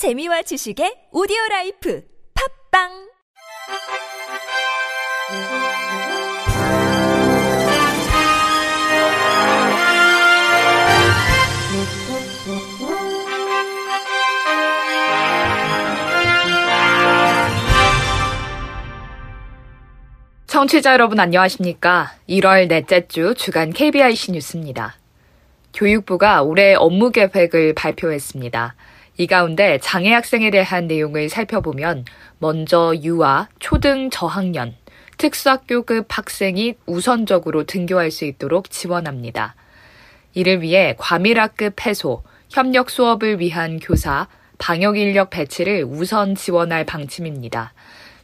재미와 지식의 오디오 라이프 팝빵 청취자 여러분 안녕하십니까? 1월 넷째 주 주간 KBIC 뉴스입니다. 교육부가 올해 업무 계획을 발표했습니다. 이 가운데 장애 학생에 대한 내용을 살펴보면 먼저 유아, 초등 저학년, 특수학교급 학생이 우선적으로 등교할 수 있도록 지원합니다. 이를 위해 과밀학급 해소, 협력 수업을 위한 교사, 방역 인력 배치를 우선 지원할 방침입니다.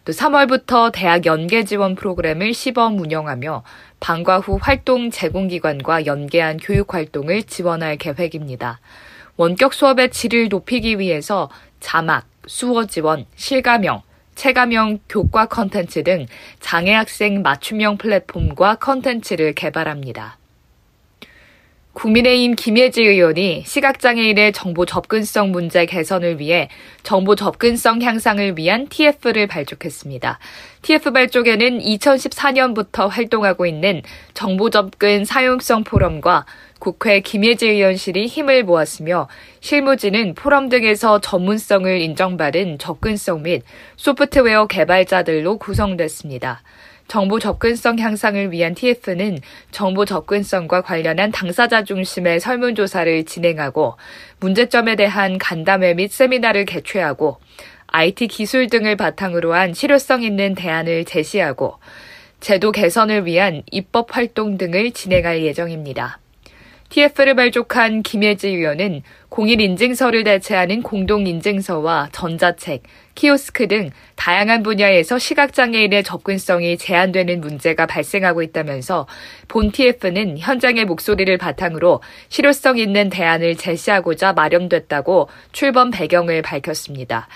또 3월부터 대학 연계 지원 프로그램을 시범 운영하며 방과 후 활동 제공 기관과 연계한 교육 활동을 지원할 계획입니다. 원격 수업의 질을 높이기 위해서 자막, 수어 지원, 실감형, 체감형 교과 컨텐츠 등 장애 학생 맞춤형 플랫폼과 컨텐츠를 개발합니다. 국민의힘 김예지 의원이 시각장애인의 정보 접근성 문제 개선을 위해 정보 접근성 향상을 위한 TF를 발족했습니다. TF 발족에는 2014년부터 활동하고 있는 정보 접근 사용성 포럼과 국회 김예지 의원실이 힘을 모았으며 실무진은 포럼 등에서 전문성을 인정받은 접근성 및 소프트웨어 개발자들로 구성됐습니다. 정보 접근성 향상을 위한 TF는 정보 접근성과 관련한 당사자 중심의 설문조사를 진행하고 문제점에 대한 간담회 및 세미나를 개최하고 IT 기술 등을 바탕으로 한 실효성 있는 대안을 제시하고 제도 개선을 위한 입법 활동 등을 진행할 예정입니다. TF를 발족한 김예지 의원은 공인 인증서를 대체하는 공동 인증서와 전자책, 키오스크 등 다양한 분야에서 시각장애인의 접근성이 제한되는 문제가 발생하고 있다면서 본 TF는 현장의 목소리를 바탕으로 실효성 있는 대안을 제시하고자 마련됐다고 출범 배경을 밝혔습니다.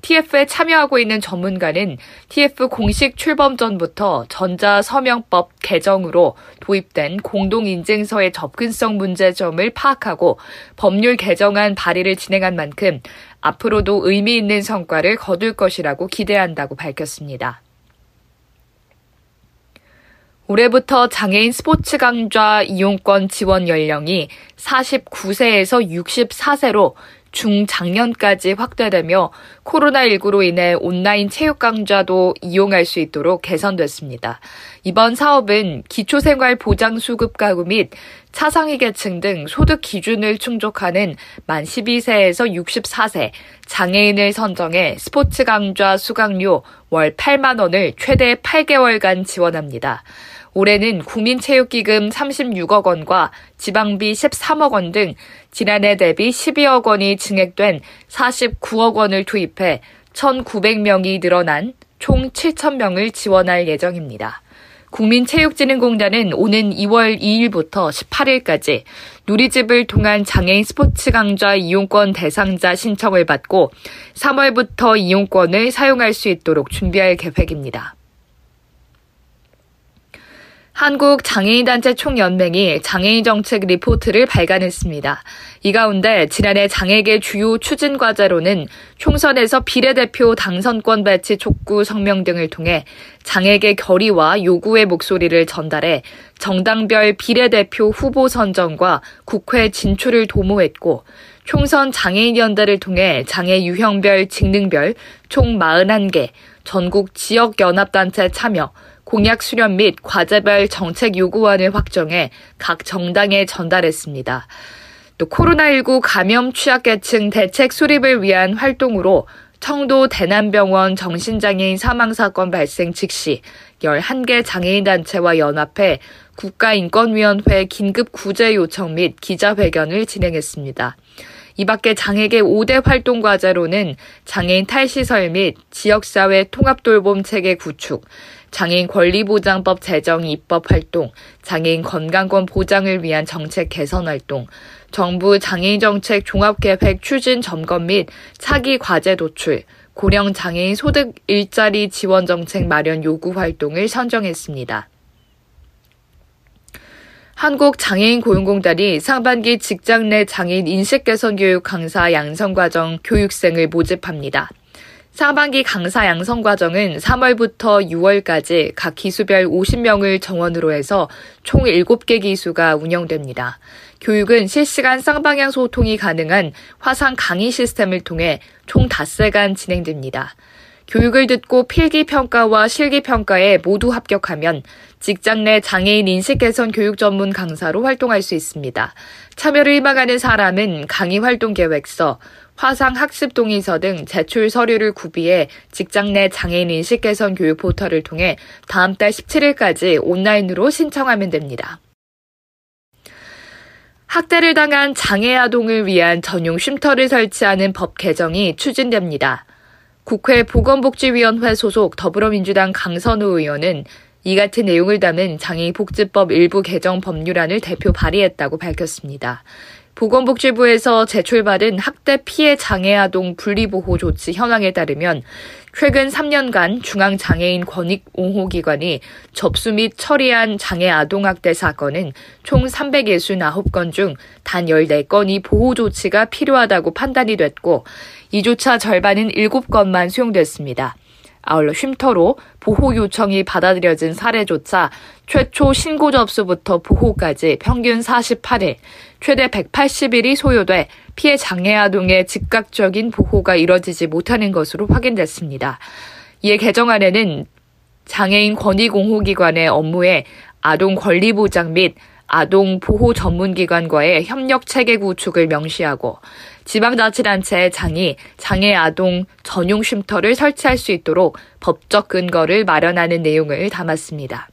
TF에 참여하고 있는 전문가는 TF 공식 출범 전부터 전자서명법 개정으로 도입된 공동인증서의 접근성 문제점을 파악하고 법률 개정 안 발의를 진행한 만큼 앞으로도 의미 있는 성과를 거둘 것이라고 기대한다고 밝혔습니다. 올해부터 장애인 스포츠 강좌 이용권 지원 연령이 49세에서 64세로 중장년까지 확대되며 코로나19로 인해 온라인 체육 강좌도 이용할 수 있도록 개선됐습니다. 이번 사업은 기초생활 보장 수급 가구 및 차상위 계층 등 소득 기준을 충족하는 만 12세에서 64세 장애인을 선정해 스포츠 강좌 수강료 월 8만 원을 최대 8개월간 지원합니다. 올해는 국민체육기금 36억 원과 지방비 13억 원 등 지난해 대비 12억 원이 증액된 49억 원을 투입해 1,900명이 늘어난 총 7,000명을 지원할 예정입니다. 국민체육진흥공단은 오는 2월 2일부터 18일까지 누리집을 통한 장애인 스포츠 강좌 이용권 대상자 신청을 받고 3월부터 이용권을 사용할 수 있도록 준비할 계획입니다. 한국장애인단체 총연맹이 장애인 정책 리포트를 발간했습니다. 이 가운데 지난해 장애계 주요 추진 과제로는 총선에서 비례대표 당선권 배치 촉구 성명 등을 통해 장애계 결의와 요구의 목소리를 전달해 정당별 비례대표 후보 선정과 국회 진출을 도모했고 총선 장애인연대를 통해 장애 유형별 직능별 총 41개 전국 지역연합단체 참여 공약 수렴 및 과제별 정책 요구안을 확정해 각 정당에 전달했습니다. 또 코로나19 감염 취약계층 대책 수립을 위한 활동으로 청도 대남병원 정신장애인 사망사건 발생 즉시 11개 장애인단체와 연합해 국가인권위원회 긴급 구제 요청 및 기자회견을 진행했습니다. 이 밖에 장애계 5대 활동 과제로는 장애인 탈시설 및 지역사회 통합돌봄 체계 구축, 장애인 권리보장법 제정 입법 활동, 장애인 건강권 보장을 위한 정책 개선 활동, 정부 장애인 정책 종합계획 추진 점검 및 차기 과제 도출, 고령 장애인 소득 일자리 지원 정책 마련 요구 활동을 선정했습니다. 한국장애인 고용공단이 상반기 직장 내 장애인 인식 개선 교육 강사 양성 과정 교육생을 모집합니다. 상반기 강사 양성 과정은 3월부터 6월까지 각 기수별 50명을 정원으로 해서 총 7개 기수가 운영됩니다. 교육은 실시간 쌍방향 소통이 가능한 화상 강의 시스템을 통해 총 닷새간 진행됩니다. 교육을 듣고 필기평가와 실기평가에 모두 합격하면 직장 내 장애인 인식 개선 교육 전문 강사로 활동할 수 있습니다. 참여를 희망하는 사람은 강의 활동 계획서, 화상 학습 동의서 등 제출 서류를 구비해 직장 내 장애인 인식 개선 교육 포털을 통해 다음 달 17일까지 온라인으로 신청하면 됩니다. 학대를 당한 장애 아동을 위한 전용 쉼터를 설치하는 법 개정이 추진됩니다. 국회 보건복지위원회 소속 더불어민주당 강선우 의원은 이 같은 내용을 담은 장애인복지법 일부 개정 법률안을 대표 발의했다고 밝혔습니다. 보건복지부에서 제출받은 학대 피해 장애 아동 분리보호 조치 현황에 따르면 최근 3년간 중앙장애인 권익 옹호기관이 접수 및 처리한 장애 아동학대 사건은 총 369건 중 단 14건이 보호 조치가 필요하다고 판단이 됐고 이조차 절반인 7건만 수용됐습니다. 아울러 쉼터로 보호 요청이 받아들여진 사례조차 최초 신고 접수부터 보호까지 평균 48일, 최대 180일이 소요돼 피해 장애 아동의 즉각적인 보호가 이뤄지지 못하는 것으로 확인됐습니다. 이에 개정안에는 장애인 권익옹호기관의 업무에 아동 권리 보장 및 아동 보호 전문기관과의 협력 체계 구축을 명시하고 지방자치단체의 장이 장애 아동 전용 쉼터를 설치할 수 있도록 법적 근거를 마련하는 내용을 담았습니다.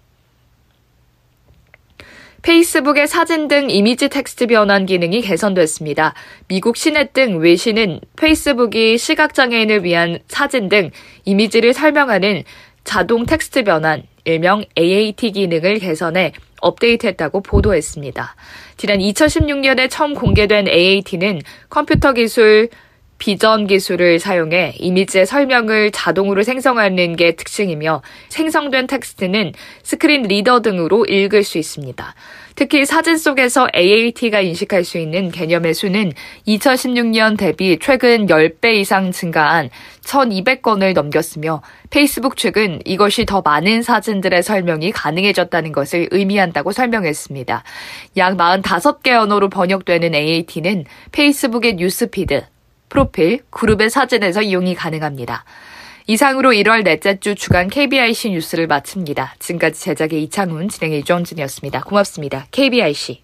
페이스북의 사진 등 이미지 텍스트 변환 기능이 개선됐습니다. 미국 씨넷 등 외신은 페이스북이 시각장애인을 위한 사진 등 이미지를 설명하는 자동 텍스트 변환, 일명 AAT 기능을 개선해 업데이트했다고 보도했습니다. 지난 2016년에 처음 공개된 AAT는 컴퓨터 기술, 비전 기술을 사용해 이미지의 설명을 자동으로 생성하는 게 특징이며 생성된 텍스트는 screen reader 등으로 읽을 수 있습니다. 특히 사진 속에서 AAT가 인식할 수 있는 개념의 수는 2016년 대비 최근 10배 이상 증가한 1200건을 넘겼으며 페이스북 측은 이것이 더 많은 사진들의 설명이 가능해졌다는 것을 의미한다고 설명했습니다. 약 45개 언어로 번역되는 AAT는 페이스북의 news feed, 프로필, 그룹의 사진에서 이용이 가능합니다. 이상으로 1월 넷째 주 주간 KBIC 뉴스를 마칩니다. 지금까지 제작의 이창훈, 진행의 유정진이었습니다. 고맙습니다. KBIC.